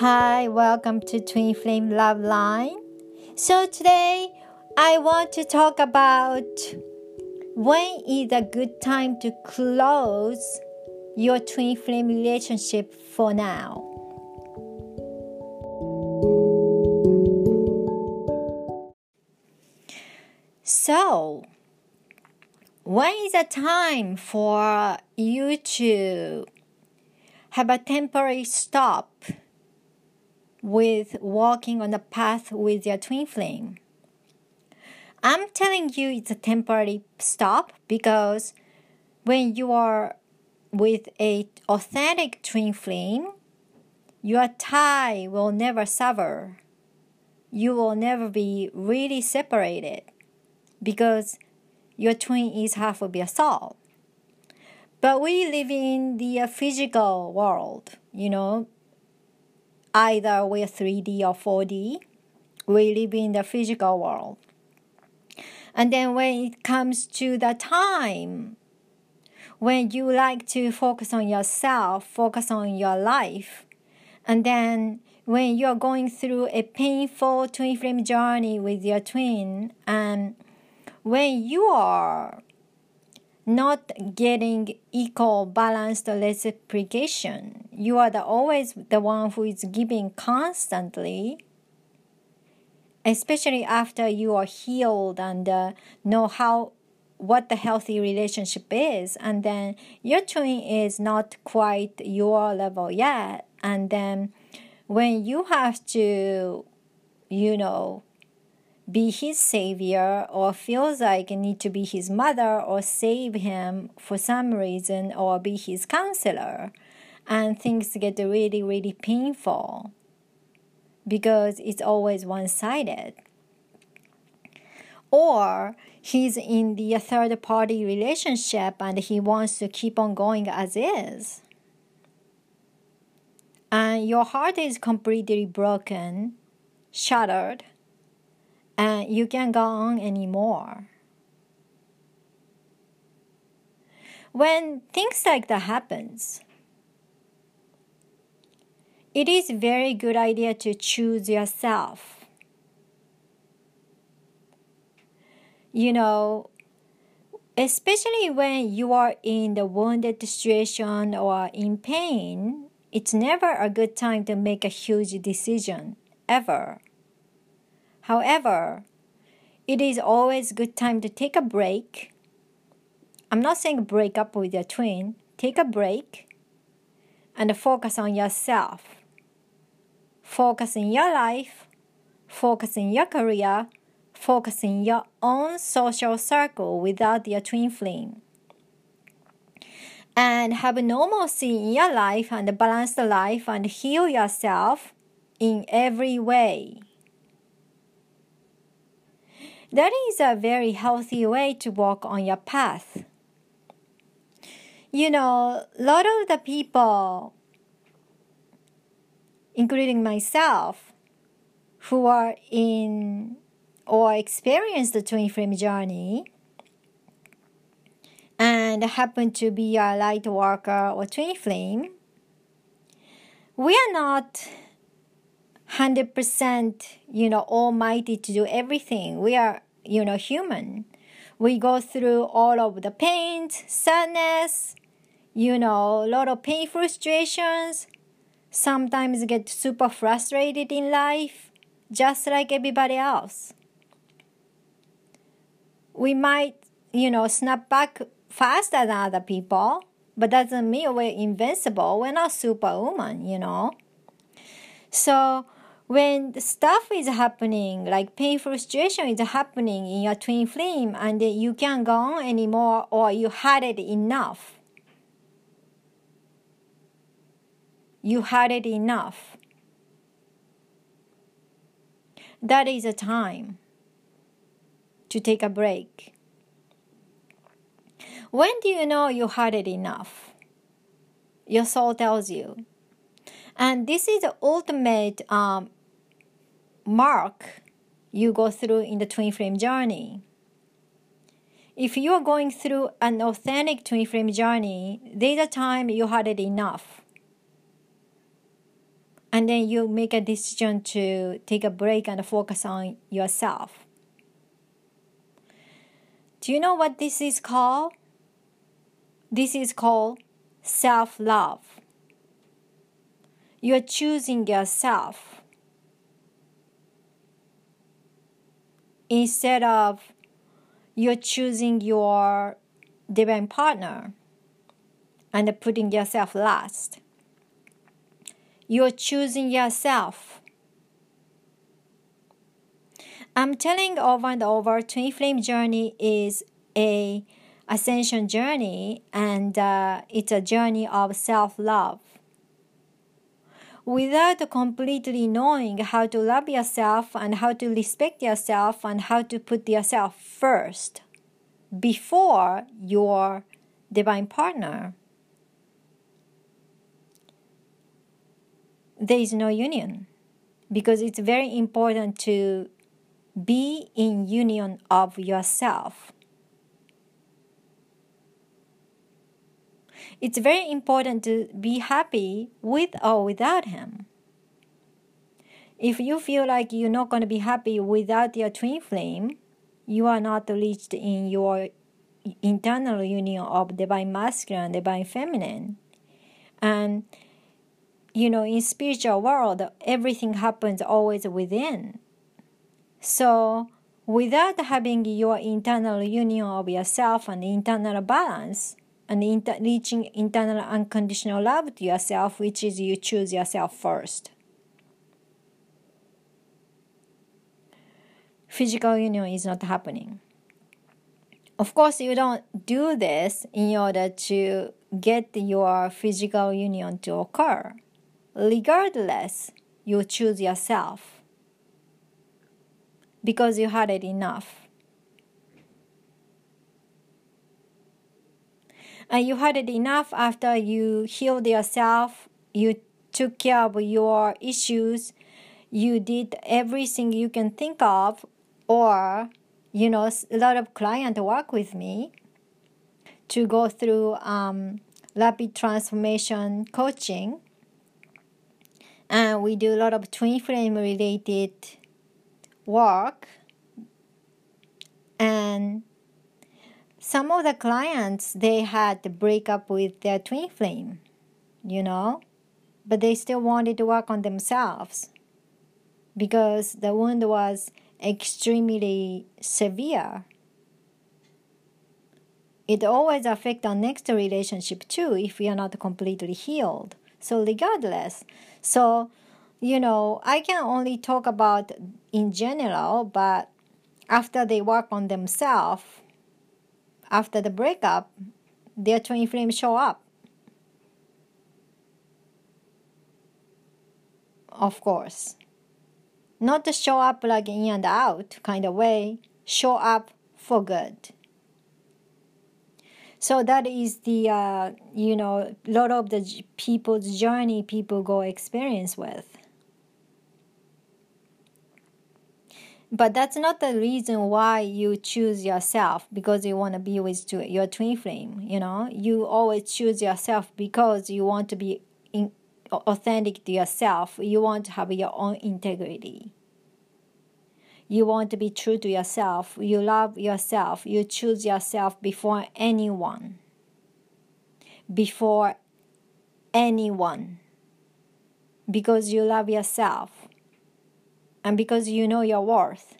Hi, welcome to Twin Flame Love Line. So today I want to talk about when is a good time to close your twin flame relationship for now. So, when is the time for you to have a temporary stop with walking on the path with your twin flame? I'm telling you it's a temporary stop because when you are with a authentic twin flame, your tie will never sever. You will never be really separated because your twin is half of your soul. But we live in the physical world, you know. Either we're 3D or 4D. We live in the physical world. And then when it comes to the time when you like to focus on yourself, focus on your life, and then when you're going through a painful twin flame journey with your twin, and when you are not getting equal balanced reciprocation, you are the, always the one who is giving constantly especially after you are healed and uh, know how what the healthy relationship is. And then your twin is not quite your level yet. And then when you have to you know be his savior or feels like you need to be his mother or save him for some reason or be his counselor and things get really really painful because it's always one sided. Or he's in the third party relationship and he wants to keep on going as is. And your heart is completely broken, shattered, and you can't go on anymore. When things like that happens, it is very good idea to choose yourself. You know, especially when you are in the wounded situation or in pain, it's never a good time to make a huge decision ever. However, it is always good time to take a break. I'm not saying break up with your twin. Take a break and focus on yourself focus in your life, focus in your career, focus in your own social circle without your twin flame. And have normalcy in your life and balance life and heal yourself in every way. That is a very healthy way to walk on your path. You know, a lot of the people including myself, who are in or experience the twin flame journey and happen to be a light worker or twin flame, we are not 100% you know almighty to do everything. We are you know human. We go through all of the pains sadness you know a lot of pain frustrations sometimes get super frustrated in life, just like everybody else. We might, you know, snap back faster than other people, but doesn't mean we're invincible. We're not superwoman, you know. So when stuff is happening, like pain frustration is happening in your twin flame, and you can't go on anymore, or you had it enough You had it enough. That is a time to take a break. When do you know you had it enough? Your soul tells you. And this is the ultimate um, mark you go through in the twin flame journey. If you are going through an authentic twin flame journey, there's a time you had it enough and then you make a decision to take a break and focus on yourself. Do you know what this is called? This is called self love. You're choosing yourself instead of you're choosing your divine partner and putting yourself last. You're choosing yourself. I'm telling over and over, Twin Flame Journey is a ascension journey and uh, it's a journey of self-love. Without completely knowing how to love yourself and how to respect yourself and how to put yourself first before your divine partner, there is no union because it's very important to be in union of yourself. It's very important to be happy with or without him. If you feel like you're not going to be happy without your twin flame, you are not reached in your internal union of divine masculine, and divine feminine. And you know, in spiritual world, everything happens always within. So without having your internal union of yourself and internal balance and inter- reaching internal unconditional love to yourself, which is you choose yourself first. Physical union is not happening. Of course, you don't do this in order to get your physical union to occur regardless, you choose yourself because you had it enough. And you had it enough after you healed yourself, you took care of your issues, you did everything you can think of, or, you know, a lot of clients work with me to go through um, rapid transformation coaching and we do a lot of twin flame related work. And some of the clients they had to break up with their twin flame you know? But they still wanted to work on themselves because the wound was extremely severe. It always affects our next relationship too if we are not completely healed so regardless so, you know, I can only talk about in general, but after they work on themselves, after the breakup, their twin flames show up. Of course. Not to show up like in and out kind of way, show up for good. So that is the uh, you know a lot of the people's journey people go experience with. But that's not the reason why you choose yourself because you want to be with your twin flame. You know, you always choose yourself because you want to be in, authentic to yourself. You want to have your own integrity. You want to be true to yourself. You love yourself. You choose yourself before anyone. Before anyone. Because you love yourself. And because you know your worth.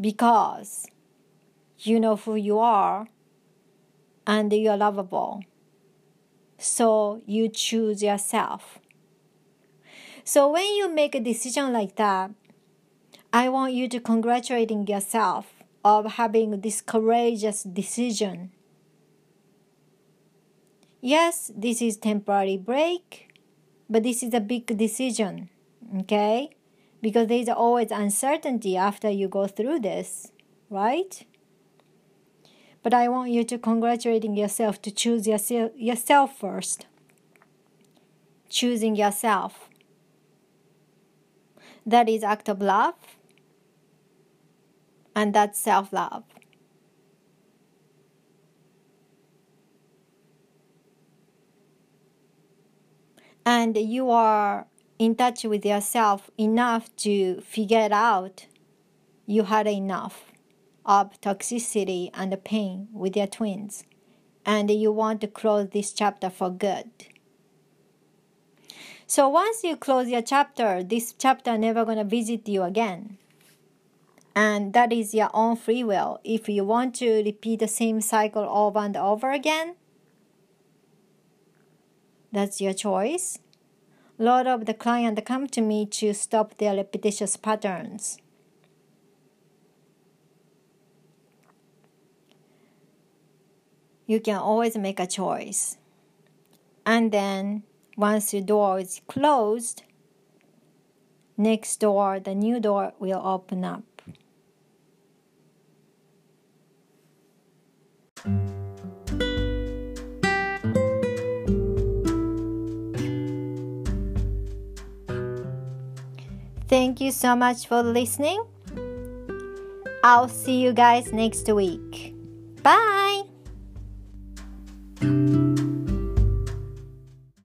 Because you know who you are and you're lovable. So you choose yourself. So when you make a decision like that, I want you to congratulating yourself of having this courageous decision. Yes, this is temporary break, but this is a big decision, okay? Because there is always uncertainty after you go through this, right? But I want you to congratulating yourself to choose yourself, yourself first. Choosing yourself. That is act of love and that's self love. And you are in touch with yourself enough to figure out you had enough of toxicity and pain with your twins and you want to close this chapter for good. So once you close your chapter, this chapter never gonna visit you again. And that is your own free will. If you want to repeat the same cycle over and over again, that's your choice. A lot of the clients come to me to stop their repetitious patterns. you can always make a choice. And then once your door is closed, next door, the new door will open up. Thank you so much for listening. I'll see you guys next week. Bye.